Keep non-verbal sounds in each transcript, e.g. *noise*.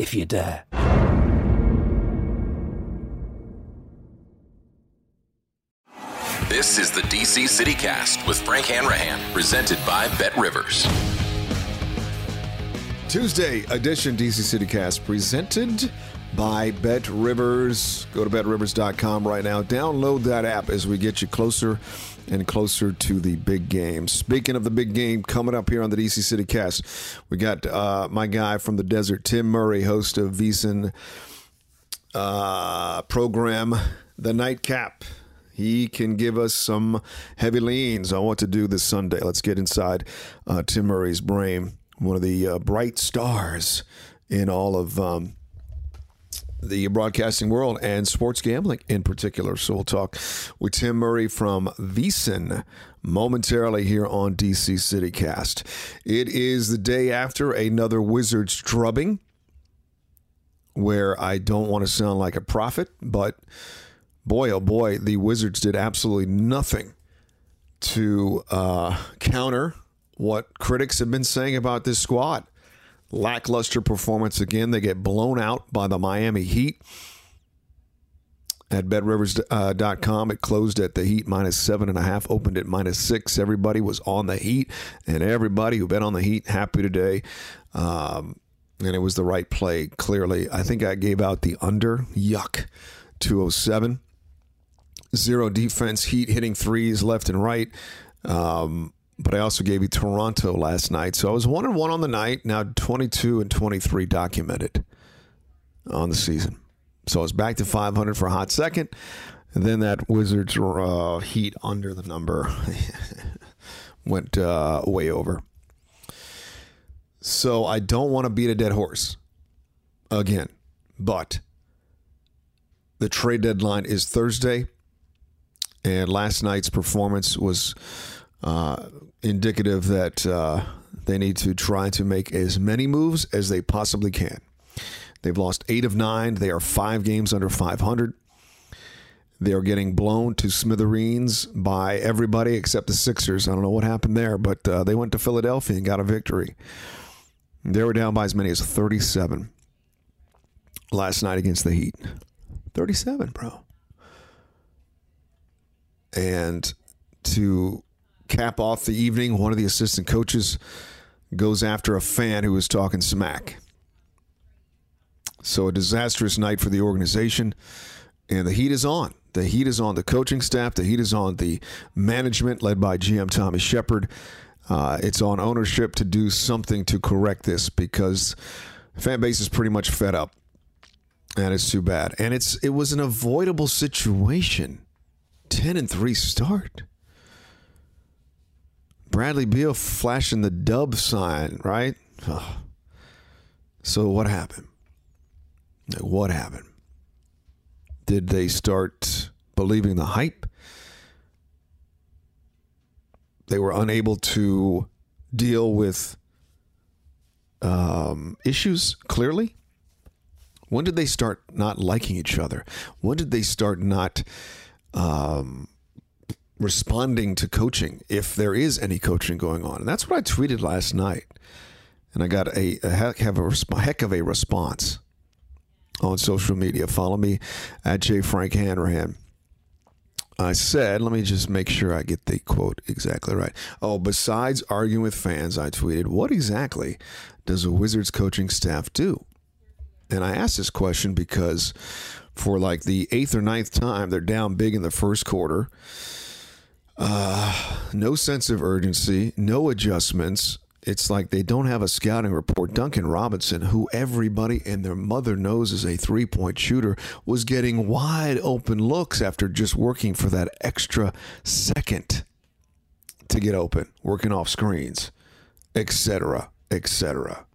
if you dare. This is the DC City Cast with Frank Hanrahan, presented by Bet Rivers. Tuesday edition DC City Cast presented by Bet Rivers. Go to betrivers.com right now. Download that app as we get you closer and closer to the big game. Speaking of the big game coming up here on the DC City Cast, we got uh, my guy from the desert, Tim Murray, host of VSiN uh, program, The Nightcap. He can give us some heavy leans on what to do this Sunday. Let's get inside uh, Tim Murray's brain, one of the uh, bright stars in all of um, the broadcasting world and sports gambling in particular. So we'll talk with Tim Murray from VSiN momentarily here on DC City Cast. It is the day after another Wizards drubbing, where I don't want to sound like a prophet, but boy, oh boy, the Wizards did absolutely nothing to uh, counter what critics have been saying about this squad. Lackluster performance again. They get blown out by the Miami Heat. At betrivers.com, it closed at the Heat minus seven and a half, opened at minus six. Everybody was on the Heat, and everybody who bet on the Heat happy today. Um, and it was the right play, clearly. I think I gave out the under. Yuck. 207 zero defense, Heat hitting threes left and right. Um, but I also gave you Toronto last night. So I was one and one on the night. Now 22 and 23 documented on the season. So I was back to 500 for a hot second. And then that Wizards uh, Heat under the number *laughs* went uh, way over. So I don't want to beat a dead horse again. But the trade deadline is Thursday. And last night's performance was uh, indicative that uh, they need to try to make as many moves as they possibly can. They've lost eight of nine. They are five games under 500. They are getting blown to smithereens by everybody except the Sixers. I don't know what happened there, but uh, they went to Philadelphia and got a victory. They were down by as many as 37 last night against the Heat. 37, bro. And to cap off the evening, one of the assistant coaches goes after a fan who was talking smack. So a disastrous night for the organization, and the heat is on. The heat is on the coaching staff. The heat is on the management led by GM Tommy Sheppard. Uh, it's on ownership to do something to correct this because fan base is pretty much fed up, and it's too bad. And it's it was an avoidable situation. Ten and three start. Bradley Beal flashing the dub sign, right? Oh. So what happened? What happened? Did they start believing the hype? They were unable to deal with um, issues clearly. When did they start not liking each other? When did they start not um, responding to coaching, if there is any coaching going on. And that's what I tweeted last night. And I got a, a heck, of a, heck of a response on social media. Follow me at J. Frank Hanrahan. I said, let me just make sure I get the quote exactly right. Oh, besides arguing with fans, I tweeted, what exactly does a Wizards coaching staff do? And I asked this question because for like the eighth or ninth time, they're down big in the first quarter. Uh, no sense of urgency, no adjustments. It's like they don't have a scouting report. Duncan Robinson, who everybody and their mother knows is a three point shooter, was getting wide open looks after just working for that extra second to get open, working off screens, etc., etc.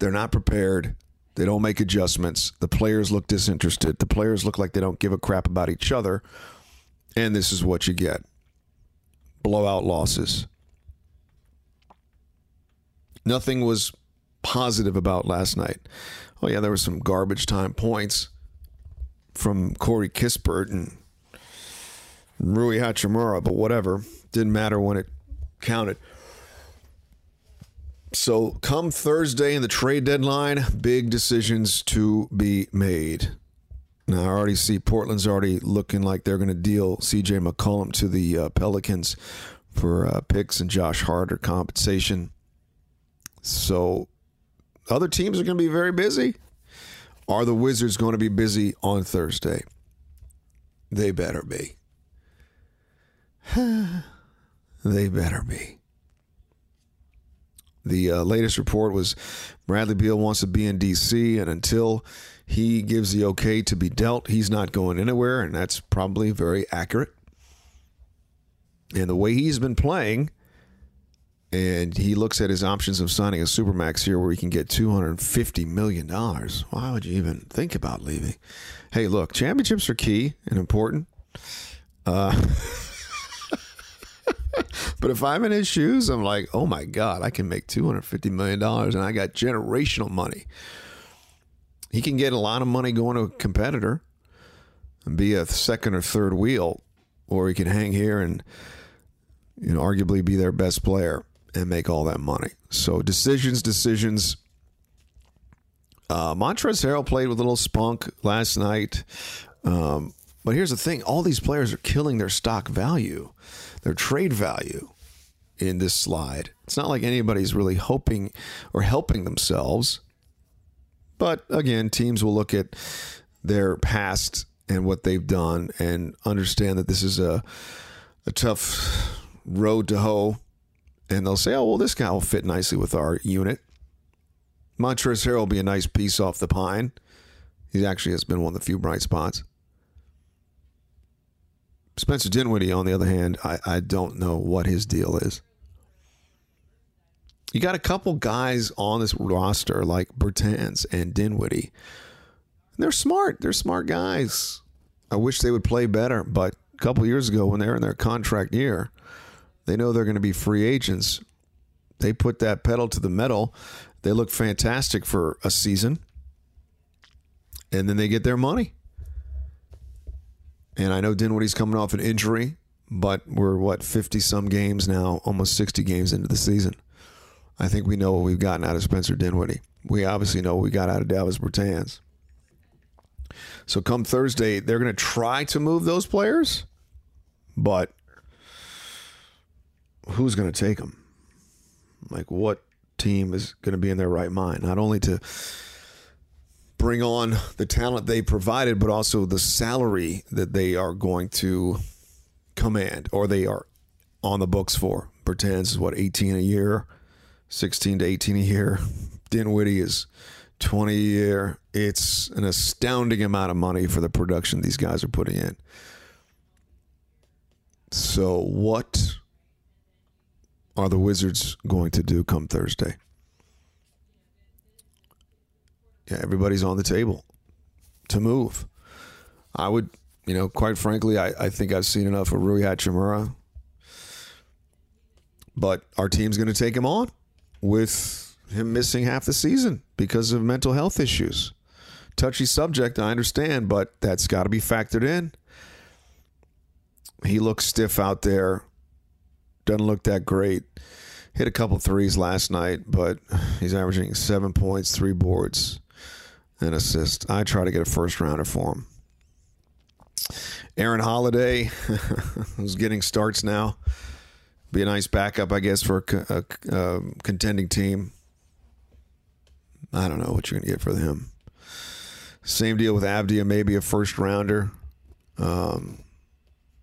They're not prepared. They don't make adjustments. The players look disinterested. The players look like they don't give a crap about each other. And this is what you get blowout losses. Nothing was positive about last night. Oh, yeah, there were some garbage time points from Corey Kispert and Rui Hachimura, but whatever. Didn't matter when it counted. So, come Thursday in the trade deadline, big decisions to be made. Now, I already see Portland's already looking like they're going to deal CJ McCollum to the uh, Pelicans for uh, picks and Josh Harder compensation. So, other teams are going to be very busy. Are the Wizards going to be busy on Thursday? They better be. *sighs* they better be. The uh, latest report was Bradley Beal wants to be in D.C., and until he gives the okay to be dealt, he's not going anywhere, and that's probably very accurate. And the way he's been playing, and he looks at his options of signing a supermax here where he can get $250 million. Why would you even think about leaving? Hey, look, championships are key and important. Uh, *laughs* but if I'm in his shoes, I'm like, oh my God, I can make $250 million and I got generational money. He can get a lot of money going to a competitor and be a second or third wheel, or he can hang here and you know arguably be their best player and make all that money. So decisions, decisions. Uh, Montrezl Harrell played with a little spunk last night. Um, but here's the thing: all these players are killing their stock value, their trade value in this slide. It's not like anybody's really hoping or helping themselves. But again, teams will look at their past and what they've done and understand that this is a a tough road to hoe. And they'll say, oh, well, this guy will fit nicely with our unit. Montrezl Harrell will be a nice piece off the pine. He actually has been one of the few bright spots. Spencer Dinwiddie, on the other hand, I, I don't know what his deal is. You got a couple guys on this roster like Bertans and Dinwiddie. They're smart. They're smart guys. I wish they would play better, but a couple years ago when they're in their contract year, they know they're going to be free agents. They put that pedal to the metal. They look fantastic for a season. And then they get their money. And I know Dinwiddie's coming off an injury, but we're what 50 some games now, almost 60 games into the season. I think we know what we've gotten out of Spencer Dinwiddie. We obviously know what we got out of Davis Bertans. So come Thursday, they're going to try to move those players, but who's going to take them? Like, what team is going to be in their right mind? Not only to bring on the talent they provided, but also the salary that they are going to command or they are on the books for. Bertans is what, 18 a year, 16 to 18 a year. Dinwiddie is 20 a year. It's an astounding amount of money for the production these guys are putting in. So, what are the Wizards going to do come Thursday? Yeah, everybody's on the table to move. I would, you know, quite frankly, I, I think I've seen enough of Rui Hachimura. But our team's going to take him on with him missing half the season because of mental health issues. Touchy subject, I understand, but that's got to be factored in. He looks stiff out there. Doesn't look that great. Hit a couple threes last night, but he's averaging seven points, three boards, and assist. I try to get a first rounder for him. Aaron Holiday, *laughs* who's getting starts now, be a nice backup, I guess, for a, a, a contending team. I don't know what you're going to get for him. Same deal with Avdija, maybe a first rounder. Um,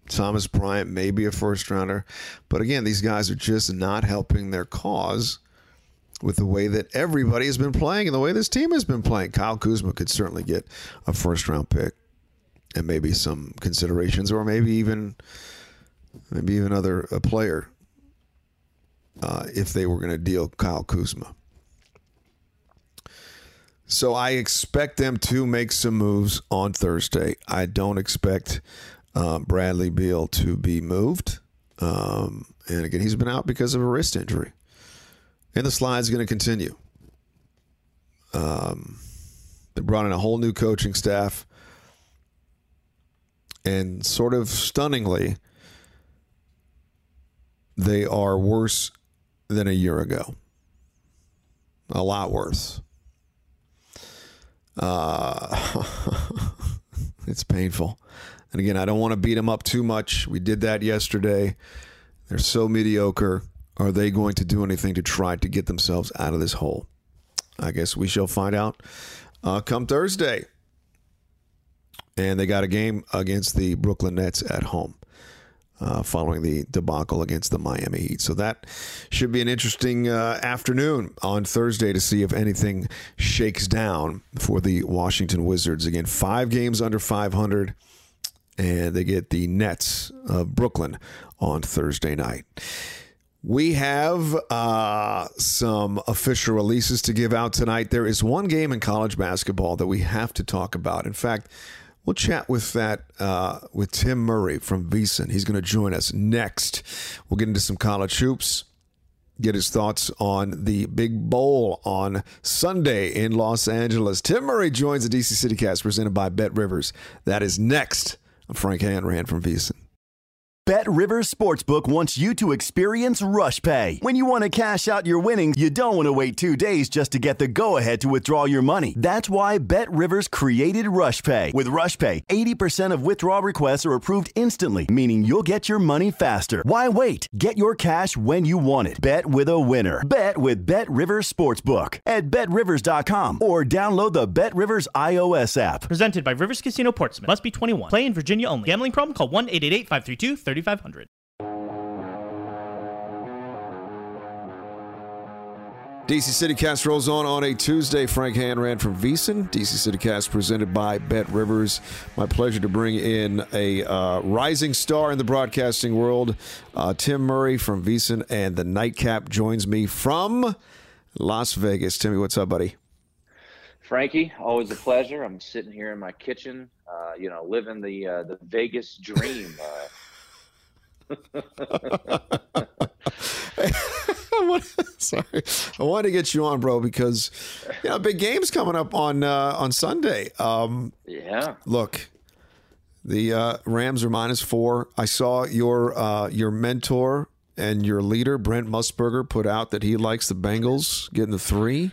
Thomas Bryant, maybe a first rounder. But again, these guys are just not helping their cause with the way that everybody has been playing and the way this team has been playing. Kyle Kuzma could certainly get a first round pick and maybe some considerations, or maybe even maybe even other a player uh, if they were going to deal Kyle Kuzma. So I expect them to make some moves on Thursday. I don't expect uh, Bradley Beal to be moved. Um, and again, he's been out because of a wrist injury. And the slide's going to continue. Um, they brought in a whole new coaching staff. And sort of stunningly, they are worse than a year ago. A lot worse. Uh, *laughs* it's painful. And again, I don't want to beat them up too much. We did that yesterday. They're so mediocre. Are they going to do anything to try to get themselves out of this hole? I guess we shall find out uh, come Thursday. And they got a game against the Brooklyn Nets at home. Uh, following the debacle against the Miami Heat. So that should be an interesting uh, afternoon on Thursday to see if anything shakes down for the Washington Wizards. Again, five games under 500, and they get the Nets of Brooklyn on Thursday night. We have uh, some official releases to give out tonight. There is one game in college basketball that we have to talk about. In fact, we'll chat with that uh, with Tim Murray from VSiN. He's going to join us next. We'll get into some college hoops. Get his thoughts on the big bowl on Sunday in Los Angeles. Tim Murray joins the DC City Cast presented by Bet Rivers. That is next. I'm Frank Hanrahan from VSiN. Bet Rivers Sportsbook wants you to experience Rush Pay. When you want to cash out your winnings, you don't want to wait two days just to get the go ahead to withdraw your money. That's why Bet Rivers created Rush Pay. With Rush Pay, 80% of withdrawal requests are approved instantly, meaning you'll get your money faster. Why wait? Get your cash when you want it. Bet with a winner. Bet with Bet Rivers Sportsbook at betrivers.com or download the Bet Rivers iOS app. Presented by Rivers Casino Portsmouth. Must be 21. Play in Virginia only. Gambling problem? Call 1 888 532 3500. DC City Cast rolls on on a Tuesday. Frank Hanrahan from VSiN. DC City Cast presented by Bet Rivers. My pleasure to bring in a uh, rising star in the broadcasting world. Uh, Tim Murray from VSiN and the Nightcap joins me from Las Vegas. Timmy, what's up, buddy? Frankie, always a pleasure. I'm sitting here in my kitchen, uh, you know, living the uh, the Vegas dream. *laughs* Sorry, I wanted to get you on, bro, because you know, big games coming up on uh, on Sunday. Um, yeah. Look, the uh, Rams are minus four. I saw your uh, your mentor and your leader Brent Musburger put out that he likes the Bengals getting the three.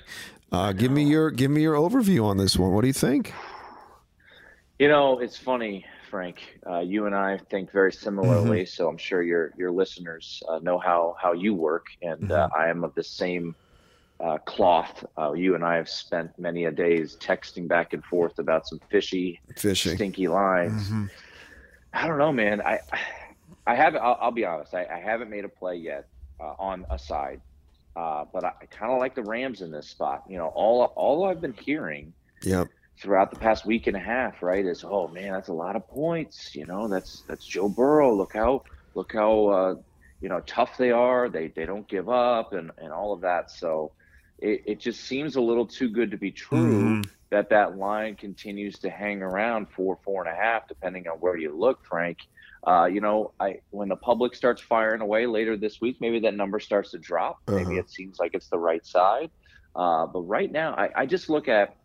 Uh, give me your give me your overview on this one. What do you think? You know, it's funny, Frank. Uh, you and I think very similarly, Mm-hmm. so I'm sure your your listeners uh, know how how you work, and uh, Mm-hmm. I am of the same uh, cloth. Uh, you and I have spent many a days texting back and forth about some fishy, Fishing. stinky lines. Mm-hmm. I don't know, man. I I haven't. I'll, I'll be honest. I, I haven't made a play yet uh, on a side, uh, but I, I kind of like the Rams in this spot. You know, all all I've been hearing Yep. Throughout the past week and a half, right, is oh man, that's a lot of points. You know, that's that's Joe Burrow. Look how look how uh, you know tough they are. They they don't give up and and all of that. So it, it just seems a little too good to be true that that line continues to hang around four four and a half, depending on where you look, Frank. Uh, you know, I when the public starts firing away later this week, maybe that number starts to drop. Maybe Uh-huh. it seems like it's the right side. Uh, but right now, I, I just look at,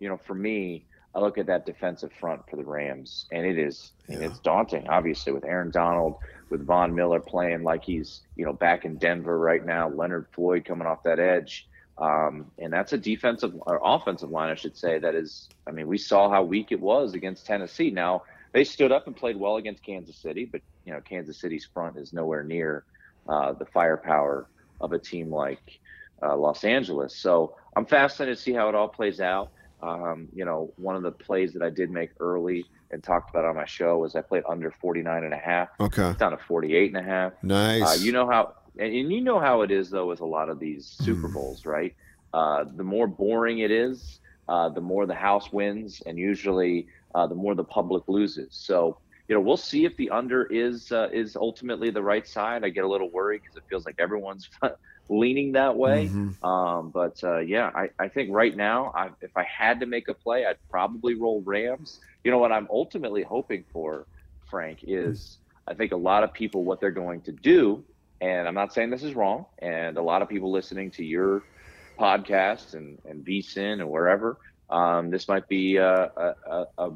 you know, for me, I look at that defensive front for the Rams, and it is and it's daunting. Obviously, with Aaron Donald, with Von Miller playing like he's you know back in Denver right now, Leonard Floyd coming off that edge, um, and that's a defensive or offensive line, I should say. That is, I mean, we saw how weak it was against Tennessee. Now they stood up and played well against Kansas City, but you know Kansas City's front is nowhere near uh, the firepower of a team like uh, Los Angeles. So I'm fascinated to see how it all plays out. Um, you know, one of the plays that I did make early and talked about on my show was I played under 49 and a half. Okay. Down to 48 and a half. Nice. Uh, you know how, and you know how it is though with a lot of these Super Mm. Bowls, right? Uh, the more boring it is, uh, the more the house wins, and usually uh, the more the public loses. So you know we'll see if the under is uh, is ultimately the right side. I get a little worried because it feels like everyone's *laughs* leaning that way. Mhm. Um, but uh, yeah, I, I think right now, I, if I had to make a play, I'd probably roll Rams. You know what I'm ultimately hoping for, Frank, is I think a lot of people what they're going to do, and I'm not saying this is wrong, and a lot of people listening to your podcast and and VSIN and wherever, um, this might be a, a, a, a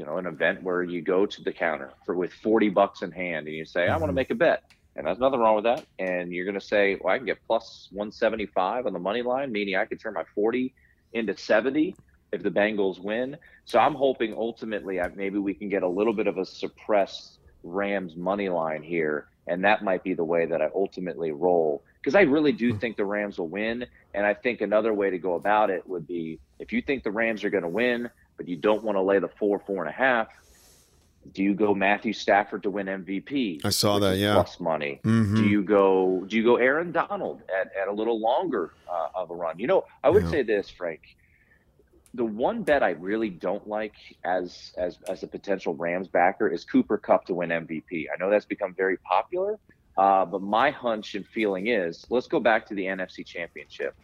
you know an event where you go to the counter for with 40 bucks in hand and you say I want to mm-hmm. make a bet and there's nothing wrong with that. And you're going to say, well, I can get plus 175 on the money line, meaning I could turn my 40 into 70 if the Bengals win. So I'm hoping ultimately I, maybe we can get a little bit of a suppressed Rams money line here. And that might be the way that I ultimately roll because I really do think the Rams will win. And I think another way to go about it would be if you think the Rams are going to win, but you don't want to lay the four, four and a half, do you go Matthew Stafford to win MVP? I saw that. yeah. Plus money. Mhm. Do you go? Do you go Aaron Donald at, at a little longer uh, of a run? You know, I would Yeah. say this, Frank. The one bet I really don't like as as as a potential Rams backer is Cooper Kupp to win MVP. I know that's become very popular, uh, but my hunch and feeling is let's go back to the NFC Championship.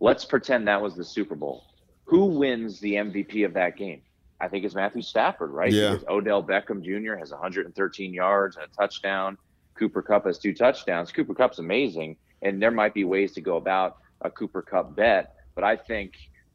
Let's pretend that was the Super Bowl. Who wins the MVP of that game? I think it's Matthew Stafford, right? Yeah. Because Odell Beckham Jr. has 113 yards and a touchdown. Cooper Kupp has two touchdowns. Cooper Kupp's amazing, and there might be ways to go about a Cooper Kupp bet, but I think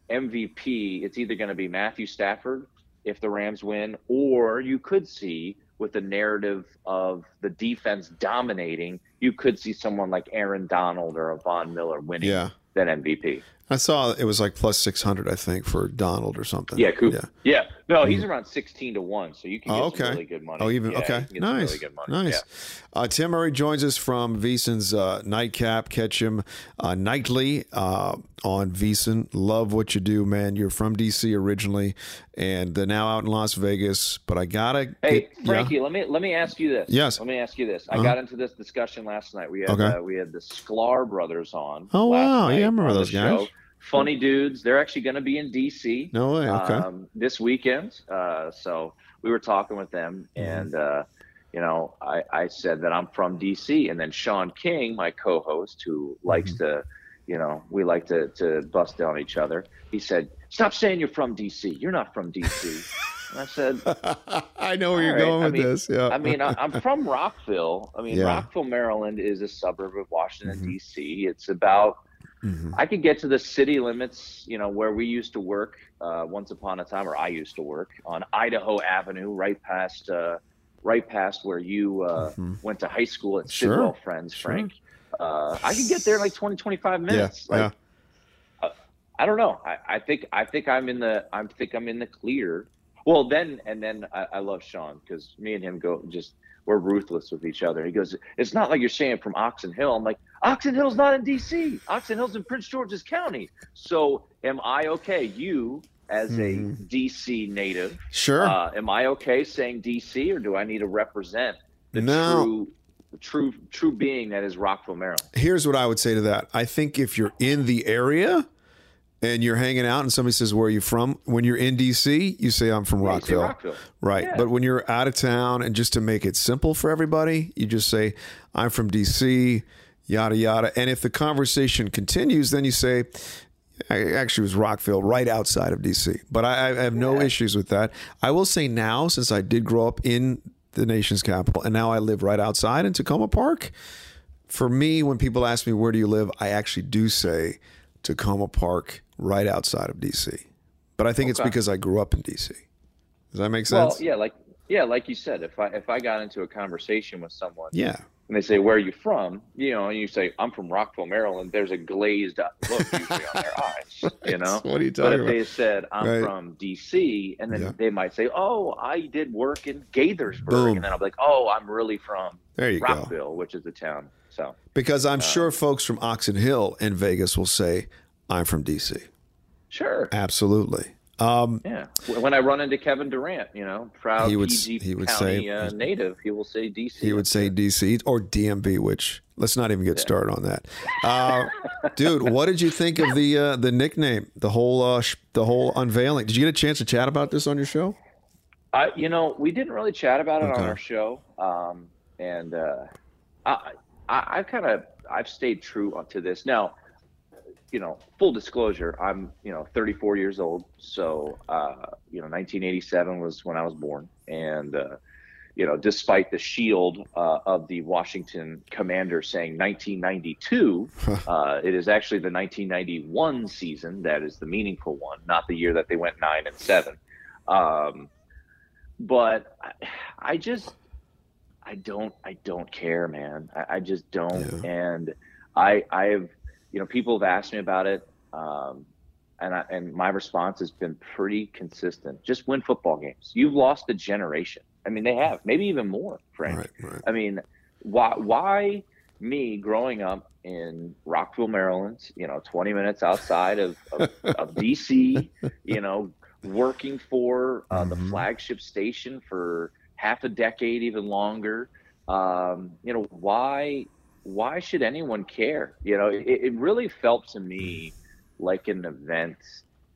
MVP, it's either going to be Matthew Stafford if the Rams win, or you could see with the narrative of the defense dominating, you could see someone like Aaron Donald or a Von Miller winning Yeah. that MVP. I saw it was like plus 600, I think, for Donald or something. Yeah, Cooper. Yeah. No, he's Mhm. around 16 to 1, so you can get Oh, some okay. really good money. Oh, even Yeah, okay. can get some Nice, really good money. nice. Yeah. Uh, Tim Murray joins us from VSIN's uh, nightcap. Catch him uh, nightly uh, on VSIN. Love what you do, man. You're from DC originally, and uh, now out in Las Vegas. But I gotta. Hey, get- yeah. Frankie, let me let me ask you this. Yes. Let me ask you this. I Uh-huh. got into this discussion last night. We had Okay. uh, we had the Sklar brothers on. Oh, wow. Yeah, I remember those guys. show. Funny dudes. They're actually going to be in DC. No way. Okay. Um, this weekend. Uh, so we were talking with them, Mm-hmm. and uh, you know, I, I said that I'm from DC, and then Sean King, my co-host, who likes Mm-hmm. to, you know, we like to to bust down each other. He said, "Stop saying you're from DC. You're not from DC." and I said, *laughs* I know where you're right. going I with mean- this. Yeah. I mean, I, I'm *laughs* from Rockville. I mean, Yeah. Rockville, Maryland is a suburb of Washington, Mhm. D.C. It's about, Mhm. I could get to the city limits, you know, where we used to work uh, once upon a time, or I used to work on Idaho Avenue, right past, uh, right past where you uh, Mhm. went to high school at Sure. Sidwell Friends, Sure. Frank. Uh, I could get there in like 20, 25 Yeah. minutes. Yeah. Like, I don't know. I, I think I think I'm in the I think I'm in the clear. Well, then and then I, I love Sean because me and him go just we're ruthless with each other. He goes, "It's not like you're saying from Oxon Hill." I'm like, "Oxon Hill's not in D.C. Oxon Hill's in Prince George's County." So, am I okay? You as Mhm. a D.C. native, Sure. uh, am I okay saying D.C. or do I need to represent the No. true, the true, true being that is Rockville, Maryland? Here's what I would say to that. I think if you're in the area and you're hanging out and somebody says, Where are you from? When you're in DC, you say, I'm from Yeah, Rockville. Rockville. Right. Yeah. But when you're out of town and just to make it simple for everybody, you just say, I'm from DC, yada, yada. And if the conversation continues, then you say, I actually was Rockville, right outside of DC. But I, I have no issues with that. I will say now, since I did grow up in the nation's capital and now I live right outside in Takoma Park, for me, when people ask me, Where do you live? I actually do say Takoma Park, right outside of DC. But I think it's because I grew up in DC. Does that make sense? Well, yeah, like yeah, like you said, if I if I got into a conversation with someone, Yeah. And they say, "Where are you from?" You know, and you say, "I'm from Rockville, Maryland." There's a glazed look usually on their *laughs* eyes. You know, What are you talking but if about? they said, "I'm Right. from DC," and then Yeah. they might say, "Oh, I did work in Gaithersburg," Boom. and then I'm like, "Oh, I'm really from There you go. Rockville, which is the town." So Because Uh, I'm sure folks from Oxon Hill in Vegas will say, I'm from DC. sure, Absolutely. Um, yeah. When I run into Kevin Durant, you know, proud He would- PG he would County say- uh, native, he will say DC. he would say DC or DMV, which let's not even get started on that. Uh, dude, what did you think of the uh, the nickname, the whole uh, sh- the whole unveiling? Did you get a chance to chat about this on your show? I, you know, we didn't really chat about it Okay. on our show, um, and uh, I, I, I kind of I've stayed true to this. Now, you know, full disclosure, I'm you know 34 years old, so uh, you know 1987 was when I was born, and uh, you know, despite the shield uh, of the Washington commander saying 1992, *laughs* uh, it is actually the 1991 season that is the meaningful one, not the year that they went nine and seven. Um, but I, I just I don't I don't care, man. I, I just don't. And I I have you know people have asked me about it, um, and I, and my response has been pretty consistent. Just win football games. You've lost a generation. I mean, they have maybe even more, Frank. I mean, why why me growing up in Rockville, Maryland, you know, 20 minutes outside of, of, *laughs* of DC, you know, working for uh, the flagship station for half a decade, even longer. Um, you know, why why should anyone care? You know, it, it really felt to me like an event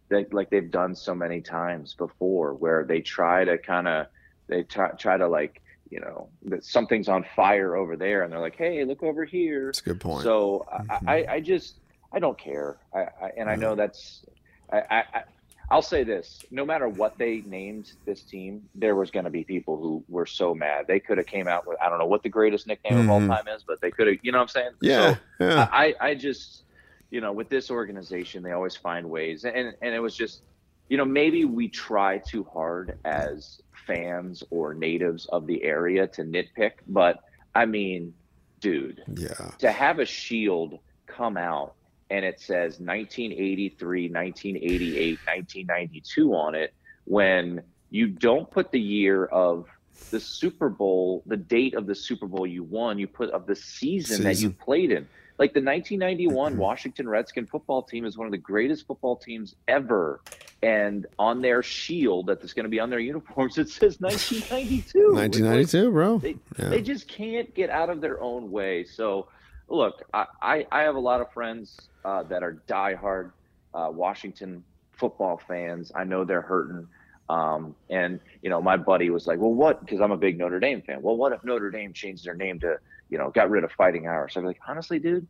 that like they've done so many times before, where they try to kind of they try, try to like you know that something's on fire over there and they're like hey look over here That's a good point. so I, I mm-hmm. i just i don't care i, I and i know that's I I- i'll say this no matter what they named this team there was going to be people who were so mad they could have came out with i don't know what the greatest nickname of all Mhm. time is but they could have you know what i'm saying Yeah, so yeah. I, I just you know with this organization they always find ways and and it was just you know maybe we try too hard as fans or natives of the area to nitpick but i mean dude yeah to have a shield come out and it says 1983 1988 1992 on it when you don't put the year of the super bowl the date of the super bowl you won you put of the season, that you played in like the 1991 mm-hmm. washington redskin football team is one of the greatest football teams ever and on their shield that's going to be on their uniforms it says *laughs* 1992 It's like- 1992, bro. they, Yeah. they just can't get out of their own way. So, look, I, I, I have a lot of friends uh, that are diehard uh, Washington football fans. I know they're hurting. Um, and, you know, my buddy was like, well, what? Because I'm a big Notre Dame fan. Well, what if Notre Dame changed their name to, you know, got rid of Fighting Irish? I'd be like, honestly, dude,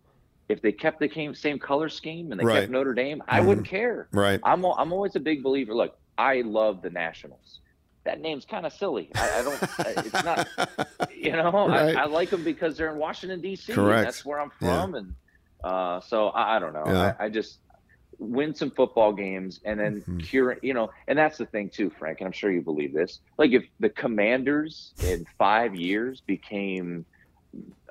if they kept the same, same color scheme and they Right. kept Notre Dame, I Mhm. wouldn't care. Right. I'm, I'm always a big believer. Look, I love the Nationals. That name's kind of silly. I, I don't. It's not. *laughs* You know, Right. I, I like them because they're in Washington D.C. and Correct. That's where I'm Yeah. from, and uh, so I, I don't know. Yeah. I, I just win some football games and then Mm-hmm. cure. You know, and that's the thing too, Frank. And I'm sure you believe this. Like if the Commanders in five years became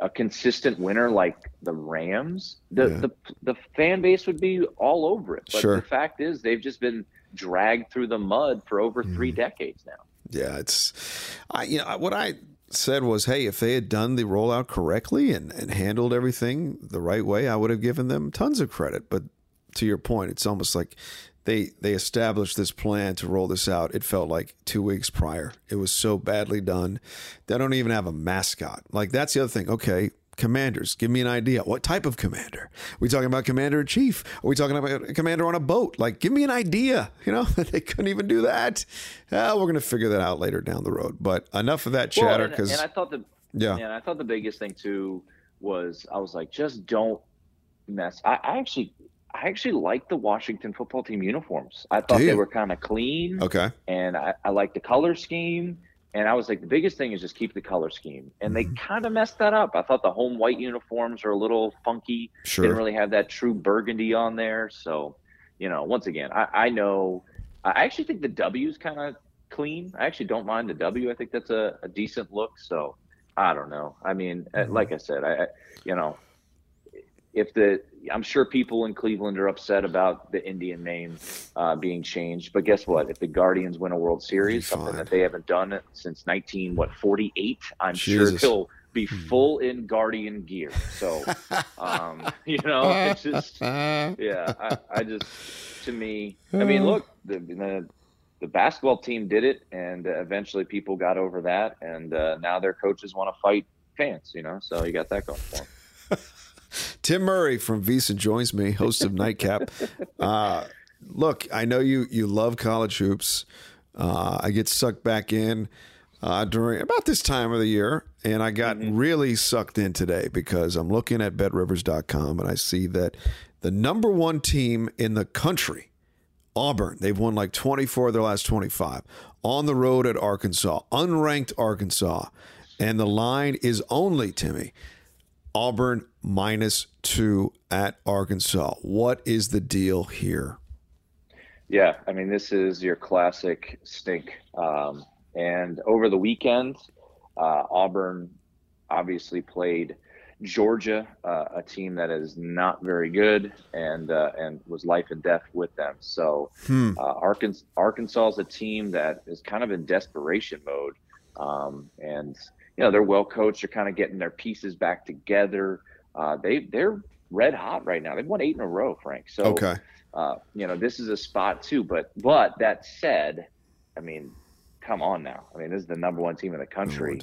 a consistent winner like the Rams, the Yeah. the the fan base would be all over it. But Sure. the fact is, they've just been dragged through the mud for over three Mm. decades now. Yeah, it's I you know what I said was, hey, if they had done the rollout correctly and, and handled everything the right way, I would have given them tons of credit. But to your point, it's almost like they they established this plan to roll this out. It felt like two weeks prior. It was so badly done. They don't even have a mascot. Like that's the other thing. Okay. Commanders, give me an idea. What type of commander? Are we talking about commander in chief? Are we talking about a commander on a boat? Like, give me an idea. You know, *laughs* they couldn't even do that. Uh, we're going to figure that out later down the road. But enough of that chatter and- because and, I thought the Yeah. and I thought the biggest thing too was I was like, just don't mess. I, I actually I actually like the Washington football team uniforms. I thought they were kind of clean. okay, and I, I like the color scheme. And I was like, the biggest thing is just keep the color scheme. And they Mm-hmm. kind of messed that up. I thought the home white uniforms are a little funky. Sure. Didn't really have that true burgundy on there. So, you know, once again, I, I know. I actually think the W is kind of clean. I actually don't mind the W. I think that's a, a decent look. So, I don't know. I mean, uh, like I said, I you know, if the I'm sure people in Cleveland are upset about the Indian name uh, being changed, but guess what? If the Guardians win a World Series, something that they haven't done since 19 what 48, I'm Jesus. sure he'll be full in Guardian gear. So, *laughs* um, *laughs* you know, it's just yeah. I, I just to me, I mean, look, the, the the basketball team did it, and eventually people got over that, and uh, now their coaches want to fight fans. You know, so you got that going for them. *laughs* Tim Murray from VSiN joins me, host of Nightcap. Uh, look, I know you you love college hoops. Uh, I get sucked back in uh, during about this time of the year, and I got really sucked in today because I'm looking at BetRivers.com and I see that the number one team in the country, Auburn, they've won like 24 of their last 25 on the road at Arkansas, unranked Arkansas, and the line is only Timmy. Auburn minus two at Arkansas. What is the deal here? Yeah, I mean, this is your classic stink. Um, and over the weekend, uh, Auburn obviously played Georgia, uh, a team that is not very good, and uh, and was life and death with them. So Hmm. uh, Arkansas, Arkansas is a team that is kind of in desperation mode, um, and you know they're well coached. They're kind of getting their pieces back together. Uh, they they're red hot right now. They've won eight in a row, Frank. So Okay. uh, you know this is a spot too. But but that said, I mean, come on now. I mean, this is the number one team in the country,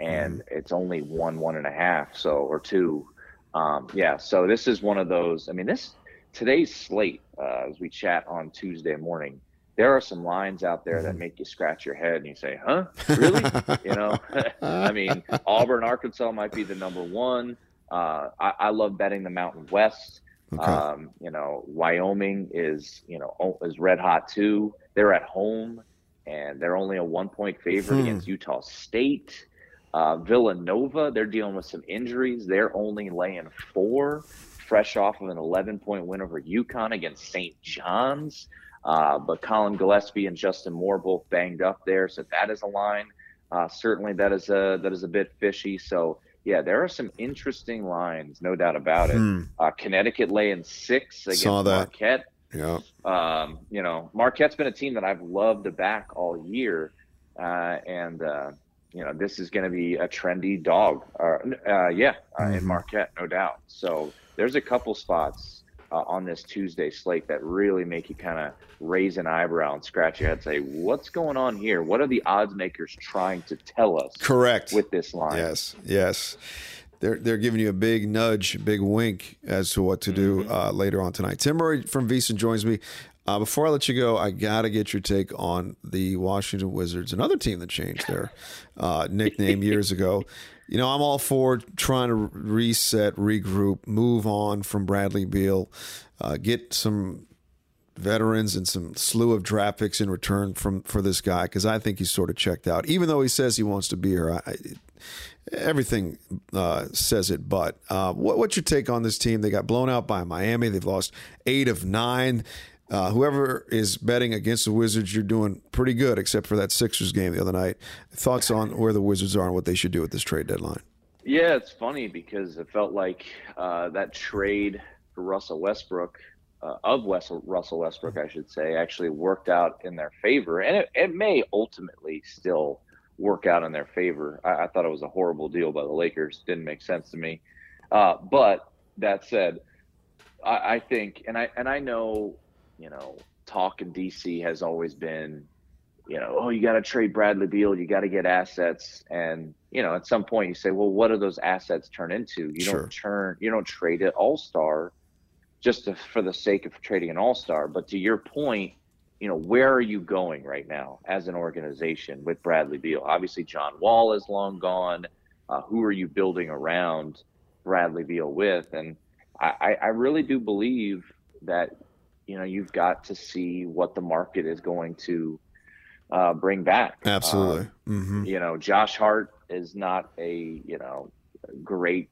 and it's only one one and a half, so or two. Um, yeah, so this is one of those. I mean, this today's slate uh, as we chat on Tuesday morning. There are some lines out there that make you scratch your head and you say, "Huh, really?" *laughs* you know, *laughs* I mean, Auburn, Arkansas might be the number one. Uh, I, I love betting the Mountain West. Um, you know, Wyoming is you know is red hot too. They're at home and they're only a one point favorite Hmm. against Utah State. Uh, Villanova, they're dealing with some injuries. They're only laying four, fresh off of an 11 point win over UConn against St. John's. Uh, but Collin Gillespie and Justin Moore both banged up there, so that is a line. Uh, certainly, that is a that is a bit fishy. So yeah, there are some interesting lines, no doubt about it. Hmm. Uh, Connecticut laying six against Saw that. Marquette. Yeah. Um, you know, Marquette's been a team that I've loved to back all year, uh, and uh, you know this is going to be a trendy dog. Uh, uh, yeah, uh, in Marquette, no doubt. So there's a couple spots uh, on this Tuesday slate that really make you kind of raise an eyebrow and scratch your head, and say, "What's going on here? What are the odds makers trying to tell us?" Correct. with this line. Yes, yes. They're they're giving you a big nudge, a big wink as to what to do Mm-hmm. uh, later on tonight. Tim Murray from VSiN joins me. Uh, before I let you go, I gotta get your take on the Washington Wizards, another team that changed their uh, *laughs* nickname years ago. You know, I'm all for trying to reset, regroup, move on from Bradley Beal, uh, get some veterans and some slew of draft picks in return from for this guy because I think he's sort of checked out. Even though he says he wants to be here, I, I, everything uh, says it. But uh, what, what's your take on this team? They got blown out by Miami. They've lost eight of nine. Uh, whoever is betting against the Wizards, you're doing pretty good, except for that Sixers game the other night. Thoughts on where the Wizards are and what they should do at this trade deadline? Yeah, it's funny because it felt like uh, that trade for Russell Westbrook, uh, of Russell Westbrook, I should say, actually worked out in their favor. And it, it may ultimately still work out in their favor. I, I thought it was a horrible deal by the Lakers. Didn't make sense to me. Uh, but that said, I, I think, and I and I know, you know, talk in DC has always been you know, oh, you got to trade Bradley Beal, you got to get assets, and you know, at some point you say, well, what do those assets turn into? You Sure. don't turn, you don't trade it All Star just to, for the sake of trading an All Star. But to your point, you know, where are you going right now as an organization with Bradley Beal? Obviously, John Wall is long gone. Uh, who are you building around Bradley Beal with? And I I really do believe that you know you've got to see what the market is going to uh, bring back. Absolutely. Um, hmm you know, Josh Hart is not a you know great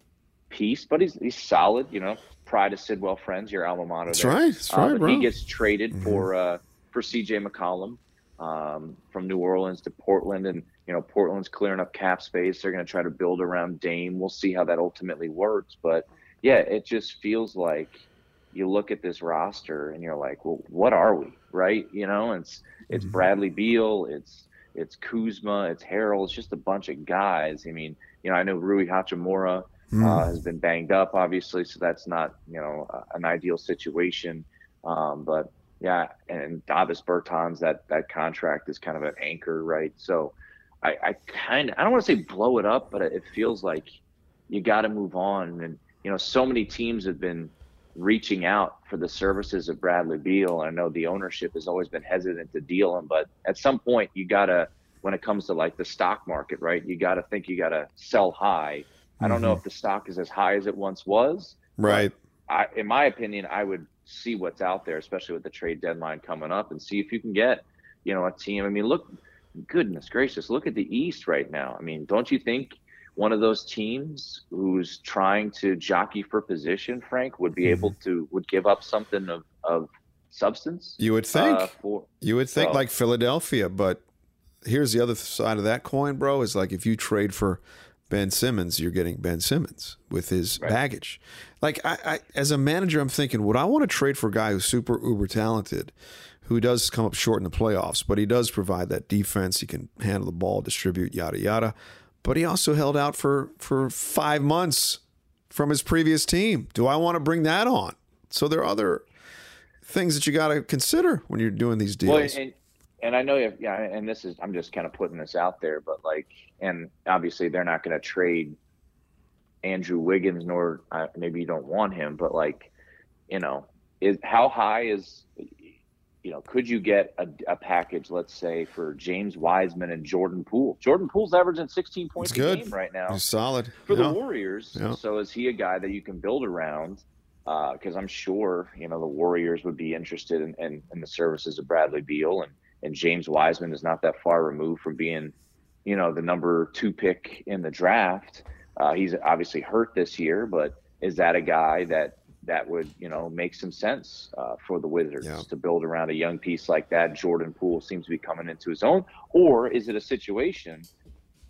piece, but he's he's solid. You know, pride of Sidwell Friends, your alma mater. That's there. right. That's Uh, right, bro. He gets traded Mhm. for uh, for C.J. McCollum. um, from New Orleans to Portland, and you know Portland's clearing up cap space. They're going to try to build around Dame. We'll see how that ultimately works, but yeah, it just feels like you look at this roster and you're like, well, what are we, right? You know, it's it's mm-hmm. Bradley Beal, it's it's Kuzma, it's Harrell, it's just a bunch of guys. I mean, you know, I know Rui Hachimura mm. uh, has been banged up, obviously, so that's not you know an ideal situation. Um, but yeah, and Davis Bertans, that that contract is kind of an anchor, right? So I, I kind of I don't want to say blow it up, but it feels like you got to move on. And you know, so many teams have been reaching out for the services of Bradley Beal. I know the ownership has always been hesitant to deal him, but at some point you gotta, when it comes to like the stock market, right? You gotta think you gotta sell high. Mm-hmm. I don't know mm-hmm. if the stock is as high as it once was. Right. I, in my opinion, I would see what's out there, especially with the trade deadline coming up, and see if you can get, you know, a team. I mean, look, goodness gracious, look at the East right now. I mean, don't you think one of those teams who's trying to jockey for position, Frank, would be mm-hmm. able to would give up something of, of substance. You would think. Uh, for, you would think so. like Philadelphia, but here's the other side of that coin, bro. Is like if you trade for Ben Simmons, you're getting Ben Simmons with his right. baggage. Like I, I, as a manager, I'm thinking, would I want to trade for a guy who's super uber talented? Who does come up short in the playoffs, but he does provide that defense. He can handle the ball, distribute, yada yada but he also held out for for five months from his previous team. Do I want to bring that on? So there are other things that you got to consider when you're doing these deals. Well, and, and I know, you yeah, and this is I'm just kind of putting this out there, but like, and obviously they're not going to trade Andrew Wiggins, nor uh, maybe you don't want him, but like, you know, is how high is you know, could you get a, a, package, let's say, for James Wiseman and Jordan Poole? Jordan Poole's averaging 16 points a game right now. He's solid for yeah. the Warriors. Yeah. So is he a guy that you can build around? Because uh, I'm sure you know the Warriors would be interested in, in, in, the services of Bradley Beal and and James Wiseman is not that far removed from being, you know, the number two pick in the draft. Uh, he's obviously hurt this year, but is that a guy that that would you know make some sense uh, for the Wizards yeah. to build around a young piece like that. Jordan Poole seems to be coming into his own, or is it a situation?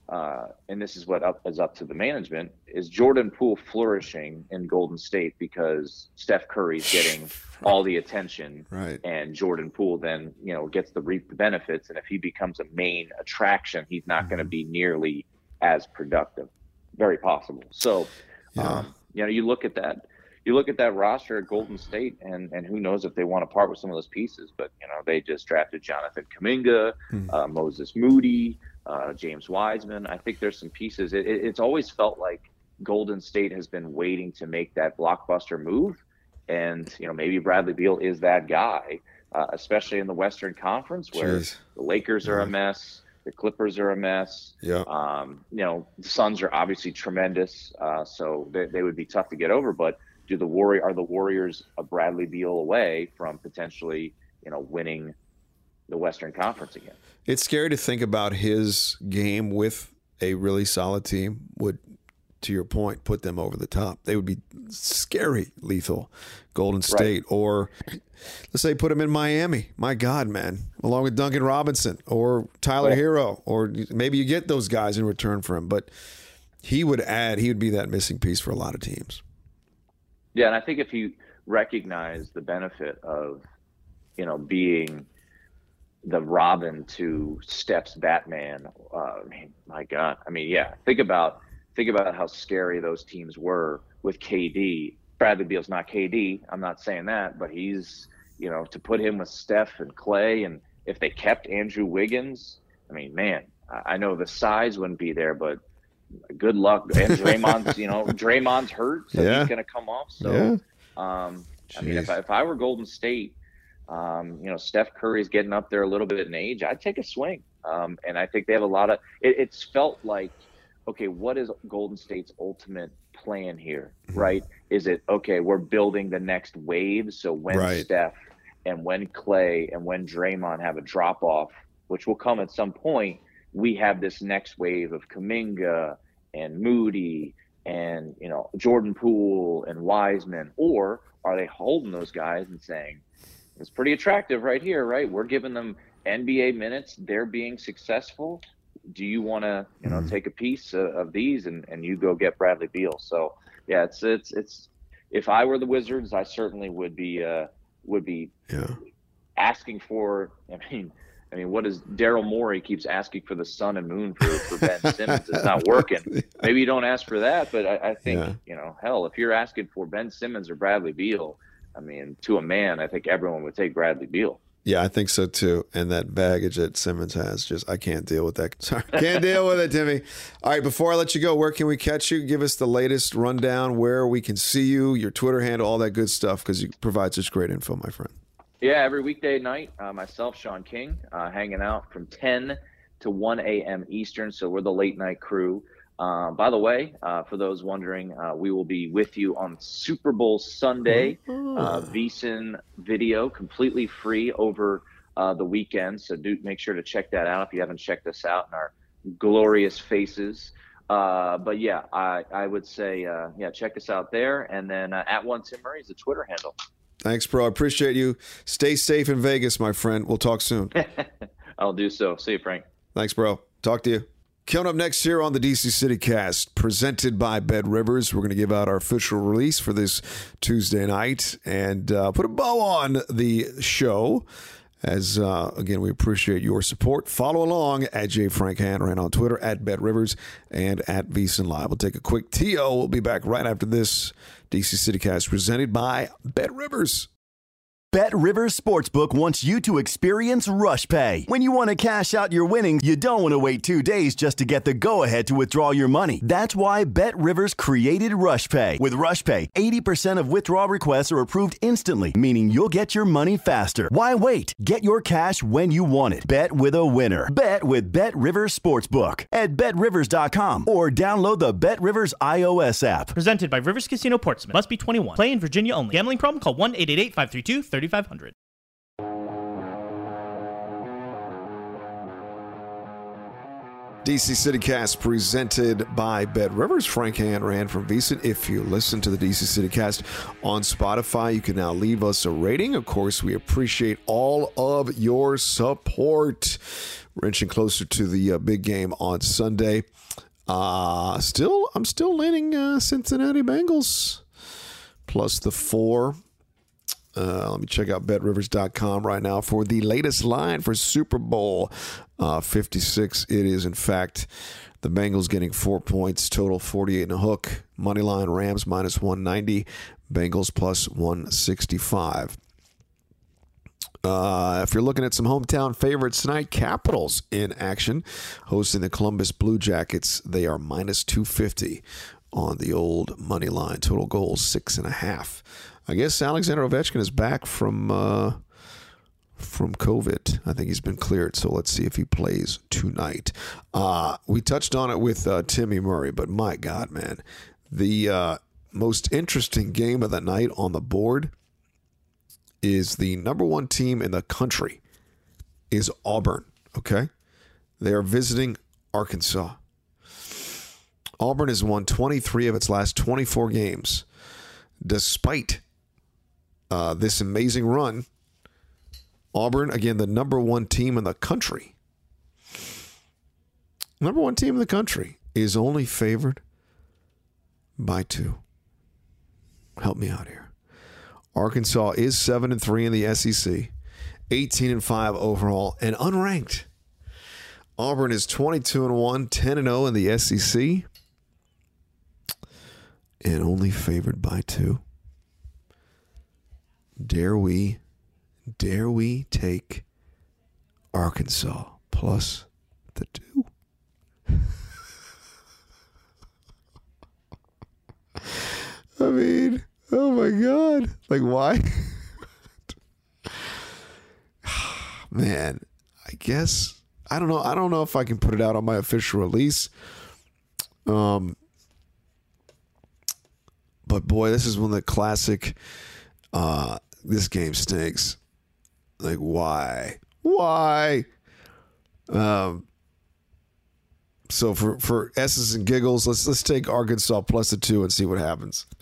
Uh, and this is what up, is up to the management: is Jordan Poole flourishing in Golden State because Steph Curry's *sighs* getting all the attention, right. and Jordan Poole then you know gets the reap the benefits, and if he becomes a main attraction, he's not mm-hmm. going to be nearly as productive. Very possible. So, yeah. um, you know, you look at that you look at that roster at Golden State, and and who knows if they want to part with some of those pieces. But you know, they just drafted Jonathan Kuminga, mm. uh, Moses Moody, uh, James Wiseman. I think there's some pieces. It, it, it's always felt like Golden State has been waiting to make that blockbuster move, and you know, maybe Bradley Beal is that guy, uh, especially in the Western Conference where Jeez. the Lakers are a mess. The Clippers are a mess. Yeah. Um, you know, the Suns are obviously tremendous, uh, so they, they would be tough to get over. But do the Warrior are the Warriors a Bradley Beal away from potentially you know winning the Western Conference again? It's scary to think about his game with a really solid team would to your point put them over the top. They would be scary lethal. Golden State right. or let's say put him in Miami. My God, man, along with Duncan Robinson or Tyler well, Herro, or maybe you get those guys in return for him. But he would add, he would be that missing piece for a lot of teams. Yeah, and I think if you recognize the benefit of, you know, being the Robin to Steph's Batman, uh, I mean, my God, I mean, yeah, think about think about how scary those teams were with KD. Bradley Beal's not KD. I'm not saying that, but he's, you know, to put him with Steph and Clay, and if they kept Andrew Wiggins, I mean, man, I know the size wouldn't be there, but good luck. And *laughs* Draymond's, you know, Draymond's hurt, so yeah. he's going to come off. So, yeah. um, I mean, if I, if I were Golden State, um, you know, Steph Curry's getting up there a little bit in age. I'd take a swing. Um, and I think they have a lot of. It, it's felt like, okay, what is Golden State's ultimate plan here? Mm-hmm. Right? Is it okay? We're building the next wave. So when right. Steph and when Clay and when Draymond have a drop off, which will come at some point, we have this next wave of Kuminga and Moody and you know Jordan Poole and Wiseman, or are they holding those guys and saying it's pretty attractive right here, right? We're giving them NBA minutes, they're being successful. Do you want to, you know, take a piece of, of these and, and you go get Bradley Beal? So yeah, it's it's it's. If I were the Wizards, I certainly would be uh, would be Yeah. asking for. I mean, I mean, what is Daryl Morey keeps asking for the sun and moon for, for Ben Simmons? It's not working. *laughs* Maybe you don't ask for that, but I, I think Yeah. you know, hell, if you're asking for Ben Simmons or Bradley Beal, I mean, to a man, I think everyone would take Bradley Beal. Yeah, I think so too. And that baggage that Simmons has, just I can't deal with that. Sorry, *laughs* can't deal with it, Timmy. All right, before I let you go, where can we catch you? Give us the latest rundown, where we can see you, your Twitter handle, all that good stuff, because you provide such great info, my friend. Yeah, every weekday night, uh, myself, Sean King, uh, hanging out from 10 to 1 a.m. Eastern. So we're the late night crew. Uh, by the way, uh, for those wondering, uh, we will be with you on Super Bowl Sunday. Uh, VSIN video, completely free over uh, the weekend. So do make sure to check that out if you haven't checked us out in our glorious faces. Uh, but yeah, I, I would say, uh, yeah, check us out there. And then uh, at one Tim Murray is the Twitter handle. Thanks, bro. I appreciate you. Stay safe in Vegas, my friend. We'll talk soon. *laughs* I'll do so. See you, Frank. Thanks, bro. Talk to you. Coming up next here on the DC City Cast, presented by Bet Rivers, we're going to give out our official release for this Tuesday night and uh, put a bow on the show. As uh, again, we appreciate your support. Follow along at J Frank Hanrahan on Twitter, at Bet Rivers, and at VSiN Live. We'll take a quick TO. We'll be back right after this DC City Cast presented by Bet Rivers. Bet Rivers Sportsbook wants you to experience Rush Pay. When you want to cash out your winnings, you don't want to wait two days just to get the go ahead to withdraw your money. That's why Bet Rivers created Rush Pay. With Rush Pay, 80% of withdrawal requests are approved instantly, meaning you'll get your money faster. Why wait? Get your cash when you want it. Bet with a winner. Bet with Bet Rivers Sportsbook at betrivers.com or download the Bet Rivers iOS app. Presented by Rivers Casino Portsmouth. Must be 21. Play in Virginia only. Gambling problem? Call 1 888 532 3500. DC City Cast presented by Bet Rivers. Frank Hanrahan from VSiN. If you listen to the DC City Cast on Spotify, you can now leave us a rating. Of course, we appreciate all of your support. We're inching closer to the uh, big game on Sunday. Uh, still, I'm still leaning uh, Cincinnati Bengals plus the four. Uh, let me check out betrivers.com right now for the latest line for Super Bowl uh, 56. It is, in fact, the Bengals getting four points, total 48 and a hook. Money line Rams minus 190, Bengals plus 165. Uh, if you're looking at some hometown favorites tonight, Capitals in action, hosting the Columbus Blue Jackets. They are minus 250 on the old money line. Total goals six and a half. I guess Alexander Ovechkin is back from uh, from COVID. I think he's been cleared. So let's see if he plays tonight. Uh, we touched on it with uh, Timmy Murray, but my God, man, the uh, most interesting game of the night on the board is the number one team in the country is Auburn. Okay, they are visiting Arkansas. Auburn has won 23 of its last 24 games, despite uh, this amazing run. Auburn, again, the number one team in the country. Number one team in the country is only favored by two. Help me out here. Arkansas is seven and three in the SEC, 18 and five overall, and unranked. Auburn is 22 and 1, 10 and 0 in the SEC, and only favored by two. Dare we, dare we take Arkansas plus the two? *laughs* I mean, oh my God. Like, why? *laughs* *sighs* Man, I guess, I don't know. I don't know if I can put it out on my official release. Um, but boy, this is one of the classic. Uh, this game stinks. Like, why? Why? Um. So for for S's and giggles, let's let's take Arkansas plus the two and see what happens. *laughs*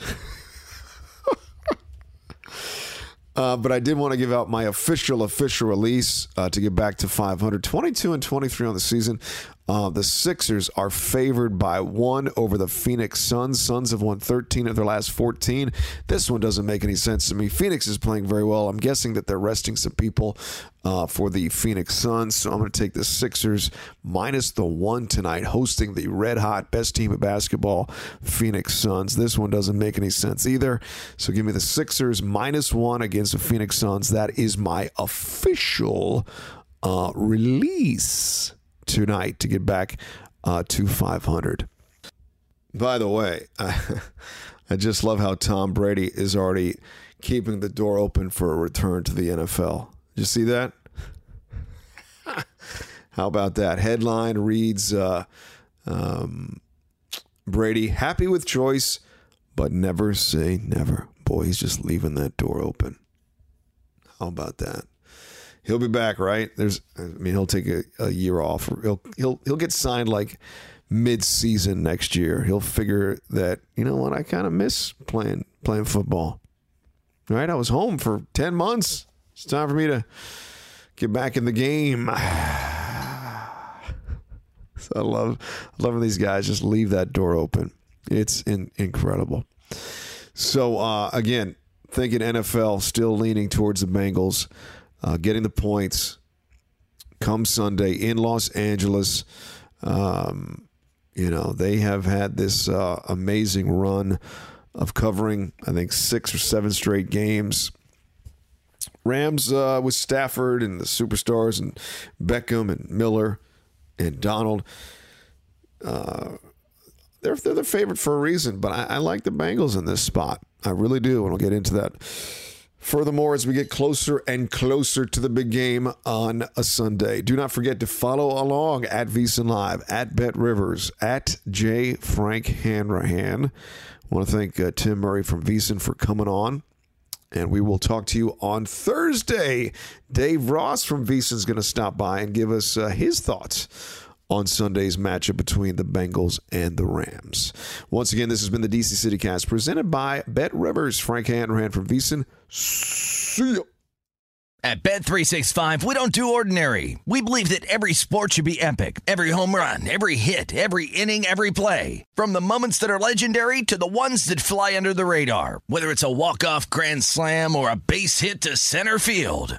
Uh, but I did want to give out my official, official release uh, to get back to 500. 22 and 23 on the season. Uh, the Sixers are favored by one over the Phoenix Suns. Suns have won 13 of their last 14. This one doesn't make any sense to me. Phoenix is playing very well. I'm guessing that they're resting some people uh, for the Phoenix Suns. So I'm going to take the Sixers minus the one tonight, hosting the red hot best team of basketball, Phoenix Suns. This one doesn't make any sense either. So give me the Sixers minus one against the Phoenix Suns. That is my official uh, release tonight to get back uh, to 500. By the way, I, *laughs* I just love how Tom Brady is already keeping the door open for a return to the NFL. You see that? *laughs* how about that? Headline reads uh, um, Brady happy with choice, but never say never. Boy, he's just leaving that door open. How about that? He'll be back, right? There's, I mean, he'll take a, a year off. He'll he'll he'll get signed like mid-season next year. He'll figure that you know what I kind of miss playing playing football. Right, I was home for ten months. It's time for me to get back in the game. *sighs* so I love loving these guys just leave that door open. It's in, incredible. So uh, again, thinking NFL still leaning towards the Bengals uh, getting the points come Sunday in Los Angeles. Um, you know, they have had this uh, amazing run of covering, I think, six or seven straight games. Rams uh, with Stafford and the superstars and Beckham and Miller and Donald. Uh, they're they're the favorite for a reason, but I, I like the Bengals in this spot. I really do, and we'll get into that Furthermore, as we get closer and closer to the big game on a Sunday, do not forget to follow along at VSiN Live, at Bet Rivers, at J. Frank Hanrahan. I want to thank uh, Tim Murray from VSiN for coming on. And we will talk to you on Thursday. Dave Ross from VSiN is going to stop by and give us uh, his thoughts on Sunday's matchup between the Bengals and the Rams. Once again, this has been the DC City Cast presented by Bet Rivers. Frank Hanrahan from VSiN. See ya. At Bet365, we don't do ordinary. We believe that every sport should be epic. Every home run, every hit, every inning, every play. From the moments that are legendary to the ones that fly under the radar. Whether it's a walk-off grand slam or a base hit to center field.